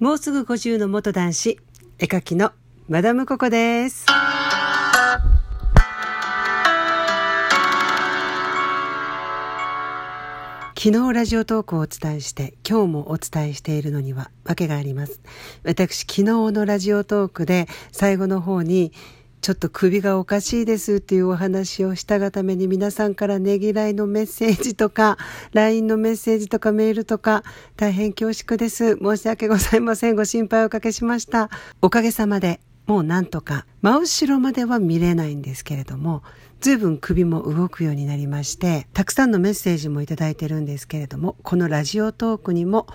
もうすぐ50の元男子、絵描きのマダムココです。昨日ラジオトークをお伝えして今日もお伝えしているのには訳があります。私昨日のラジオトークで最後の方にちょっと首がおかしいですっていうお話をしたがために皆さんからねぎらいのメッセージとか LINE のメッセージとかメールとか大変恐縮です。申し訳ございません。ご心配おかけしました。おかげさまでもうなんとか真後ろまでは見れないんですけれども随分首も動くようになりましてたくさんのメッセージもいただいてるんですけれどもこのラジオトークにも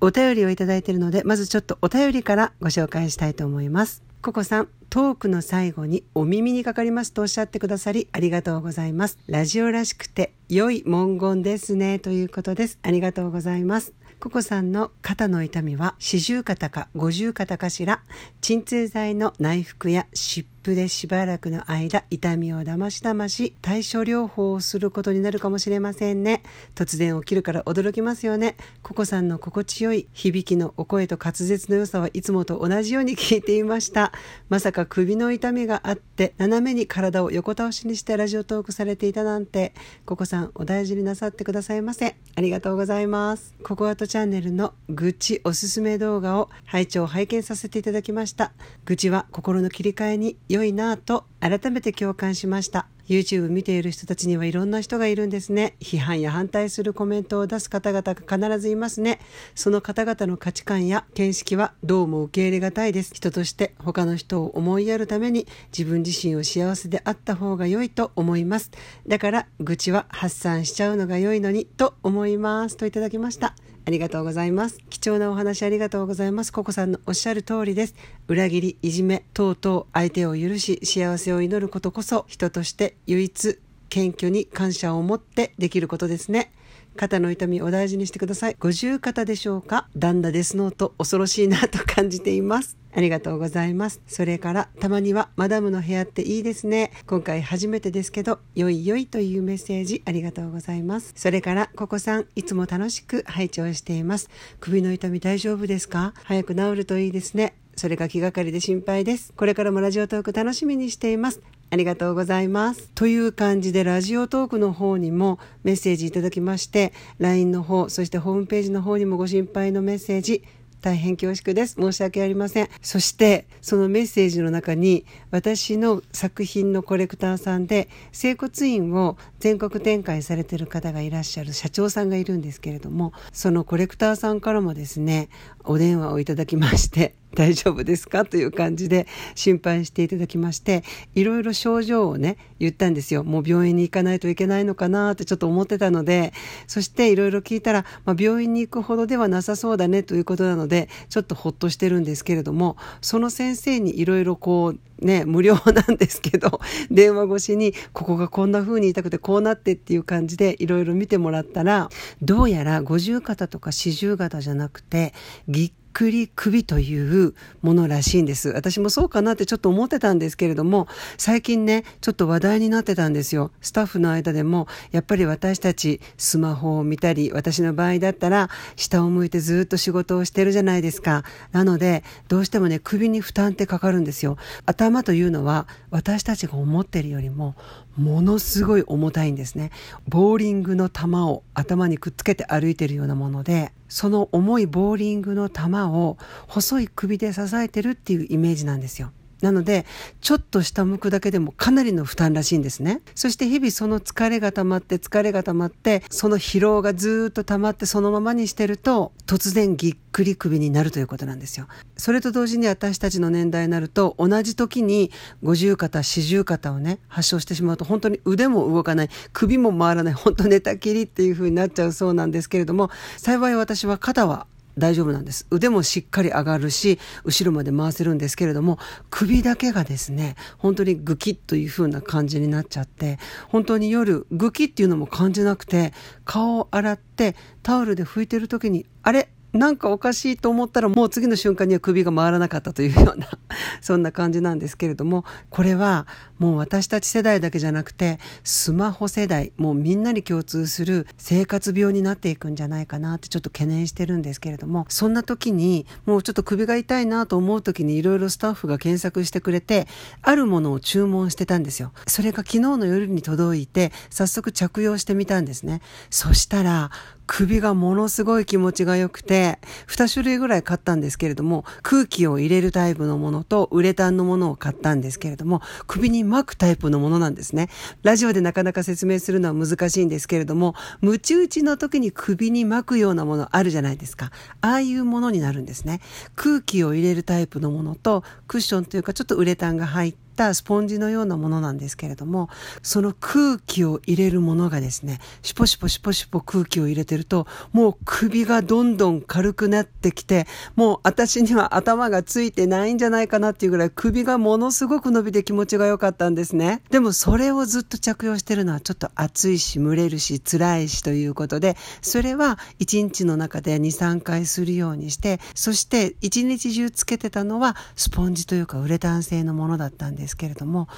お便りをいただいているのでまずちょっとお便りからご紹介したいと思います。ココさん、トークの最後にお耳にかかりますとおっしゃってくださりありがとうございます。ラジオらしくて良い文言ですねということです。ありがとうございます。ココさんの肩の痛みは四十肩か五十肩かしら鎮痛剤の内服や湿布でしばらくの間痛みをだましだまし対処療法をすることになるかもしれませんね。突然起きるから驚きますよね。ココさんの心地よい響きのお声と滑舌の良さはいつもと同じように聞いていました。まさか首の痛みがあって斜めに体を横倒しにしてラジオトークされていたなんて。ココさんお大事になさってくださいませ。ありがとうございます。ココアトチャンネルの愚痴おすすめ動画を拝聴拝見させていただきました。愚痴は心の切り替えに良良いなぁと改めて共感しました。YouTube 見ている人たちにはいろんな人がいるんですね。批判や反対するコメントを出す方々が必ずいますね。その方々の価値観や見識はどうも受け入れがたいです。人として他の人を思いやるために自分自身を幸せであった方が良いと思います。だから愚痴は発散しちゃうのが良いのにと思います。といただきました。ありがとうございます。貴重なお話ありがとうございます。ココさんのおっしゃる通りです。裏切り、いじめ、等々相手を許し幸せを祈ることこそ人として唯一謙虚に感謝を持ってできることですね。肩の痛みお大事にしてください。五十肩でしょうか？旦那ですのと恐ろしいなと感じています。ありがとうございます。それからたまにはマダムの部屋っていいですね。今回初めてですけど、よいよいというメッセージありがとうございます。それからココさん、いつも楽しく拝聴しています。首の痛み大丈夫ですか？早く治るといいですね。それが気がかりで心配です。これからもラジオトーク楽しみにしています。ありがとうございます。という感じで、ラジオトークの方にもメッセージいただきまして、LINE の方、そしてホームページの方にもご心配のメッセージ、大変恐縮です。申し訳ありません。そして、そのメッセージの中に、私の作品のコレクターさんで、整骨院を全国展開されてる方がいらっしゃる社長さんがいるんですけれども、そのコレクターさんからもですね、お電話をいただきまして、大丈夫ですか？という感じで心配していただきましていろいろ症状をね言ったんですよ。もう病院に行かないといけないのかなってちょっと思ってたのでそしていろいろ聞いたら、まあ、病院に行くほどではなさそうだねということなのでちょっとほっとしてるんですけれどもその先生にいろいろこうね無料なんですけど 電話越しにここがこんな風に痛くてこうなってっていう感じでいろいろ見てもらったらどうやら五十肩とか四十肩じゃなくてぎっくり首というものらしいんです。私もそうかなってちょっと思ってたんですけれども、最近ね、ちょっと話題になってたんですよ。スタッフの間でも、やっぱり私たちスマホを見たり、私の場合だったら、下を向いてずっと仕事をしてるじゃないですか。なので、どうしてもね、首に負担ってかかるんですよ。頭というのは、私たちが思ってるよりも、ものすごい重たいんですね。ボーリングの球を頭にくっつけて歩いてるようなもので、その重いボーリングの球を細い首で支えてるっていうイメージなんですよ。なので、ちょっと下向くだけでもかなりの負担らしいんですね。そして日々その疲れが溜まって疲れが溜まって、その疲労がずっと溜まってそのままにしてると、突然ぎっくり首になるということなんですよ。それと同時に私たちの年代になると、同じ時に五十肩、四十肩をね、発症してしまうと本当に腕も動かない、首も回らない、本当寝たきりっていう風になっちゃうそうなんですけれども、幸い私は肩は大丈夫なんです。腕もしっかり上がるし、後ろまで回せるんですけれども、首だけがですね、本当にグキッという風な感じになっちゃって、本当に夜、グキっていうのも感じなくて、顔を洗ってタオルで拭いてる時に、あれ？なんかおかしいと思ったらもう次の瞬間には首が回らなかったというような そんな感じなんですけれどもこれはもう私たち世代だけじゃなくてスマホ世代もうみんなに共通する生活病になっていくんじゃないかなってちょっと懸念してるんですけれどもそんな時にもうちょっと首が痛いなと思う時にいろいろスタッフが検索してくれてあるものを注文してたんですよ。それが昨日の夜に届いて早速着用してみたんですね。そしたら首がものすごい気持ちが良くて、2種類ぐらい買ったんですけれども、空気を入れるタイプのものとウレタンのものを買ったんですけれども、首に巻くタイプのものなんですね。ラジオでなかなか説明するのは難しいんですけれども、ムチ打ちの時に首に巻くようなものあるじゃないですか。ああいうものになるんですね。空気を入れるタイプのものと、クッションというかちょっとウレタンが入って、ったスポンジのようなものなんですけれども、その空気を入れるものがですね、シュポシュポシュポシュポ空気を入れてると、もう首がどんどん軽くなってきて、もう私には頭がついてないんじゃないかなっていうぐらい首がものすごく伸びて気持ちが良かったんですね。でもそれをずっと着用してるのはちょっと暑いし、蒸れるし、辛いしということで、それは1日の中で2、3回するようにして、そして1日中つけてたのはスポンジというかウレタン製のものだったんですけれども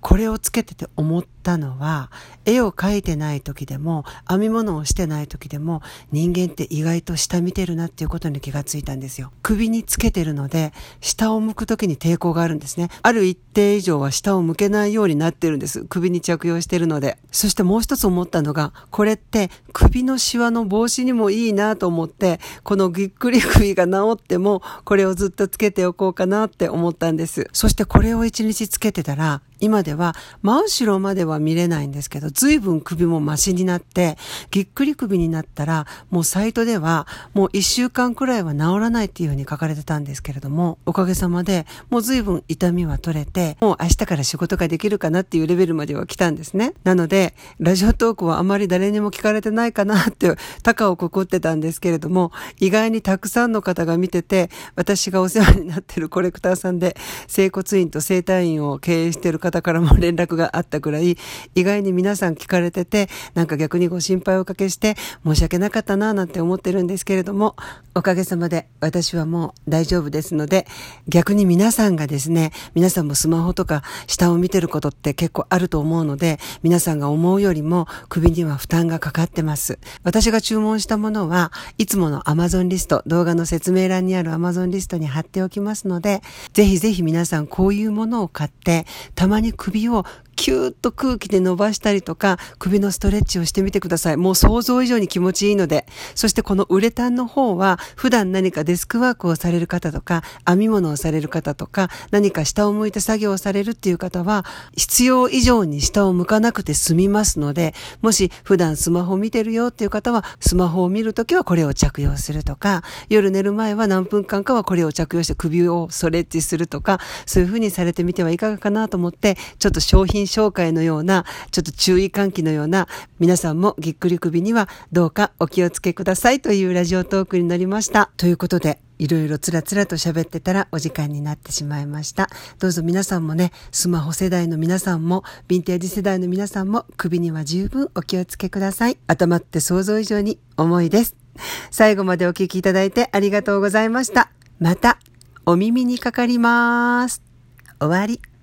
これをつけてて思ったのは、絵を描いてない時でも、編み物をしてない時でも、人間って意外と下見てるなっていうことに気がついたんですよ。首につけてるので、下を向く時に抵抗があるんですね。ある一定以上は下を向けないようになってるんです。首に着用してるので。そしてもう一つ思ったのが、これって首のシワの防止にもいいなと思って、このぎっくり首が治っても、これをずっとつけておこうかなって思ったんです。そしてこれを一日つけてたら、今では真後ろまでは見れないんですけど、随分首もマシになって、ぎっくり首になったら、もうサイトではもう一週間くらいは治らないっていうふうに書かれてたんですけれども、おかげさまでもう随分痛みは取れて、もう明日から仕事ができるかなっていうレベルまでは来たんですね。なので、ラジオトークはあまり誰にも聞かれてないかなって高をくくってたんですけれども、意外にたくさんの方が見てて、私がお世話になってるコレクターさんで、整骨院と整体院を経営してる方からも連絡があったくらい、意外に皆さん聞かれてて、なんか逆にご心配をおかけして申し訳なかったなぁなんて思ってるんですけれども、おかげさまで私はもう大丈夫ですので、逆に皆さんがですね、皆さんもスマホとか下を見てることって結構あると思うので、皆さんが思うよりも首には負担がかかってます。私が注文したものはいつもの Amazon リスト、動画の説明欄にある Amazon リストに貼っておきますので、ぜひぜひ皆さんこういうものを買って、たまに首をキューッと空気で伸ばしたりとか、首のストレッチをしてみてください。もう想像以上に気持ちいいので。そしてこのウレタンの方は、普段何かデスクワークをされる方とか、編み物をされる方とか、何か下を向いて作業をされるっていう方は、必要以上に下を向かなくて済みますので、もし普段スマホ見てるよっていう方は、スマホを見るときはこれを着用するとか、夜寝る前は何分間かはこれを着用して首をストレッチするとか、そういう風にされてみてはいかがかなと思って、ちょっと商品品紹介のような、ちょっと注意喚起のような、皆さんもぎっくり首にはどうかお気をつけくださいというラジオトークになりました。ということで、いろいろつらつらと喋ってたらお時間になってしまいました。どうぞ皆さんもね、スマホ世代の皆さんも、ヴィンテージ世代の皆さんも首には十分お気をつけください。頭って想像以上に重いです。最後までお聴きいただいてありがとうございました。またお耳にかかります。終わり。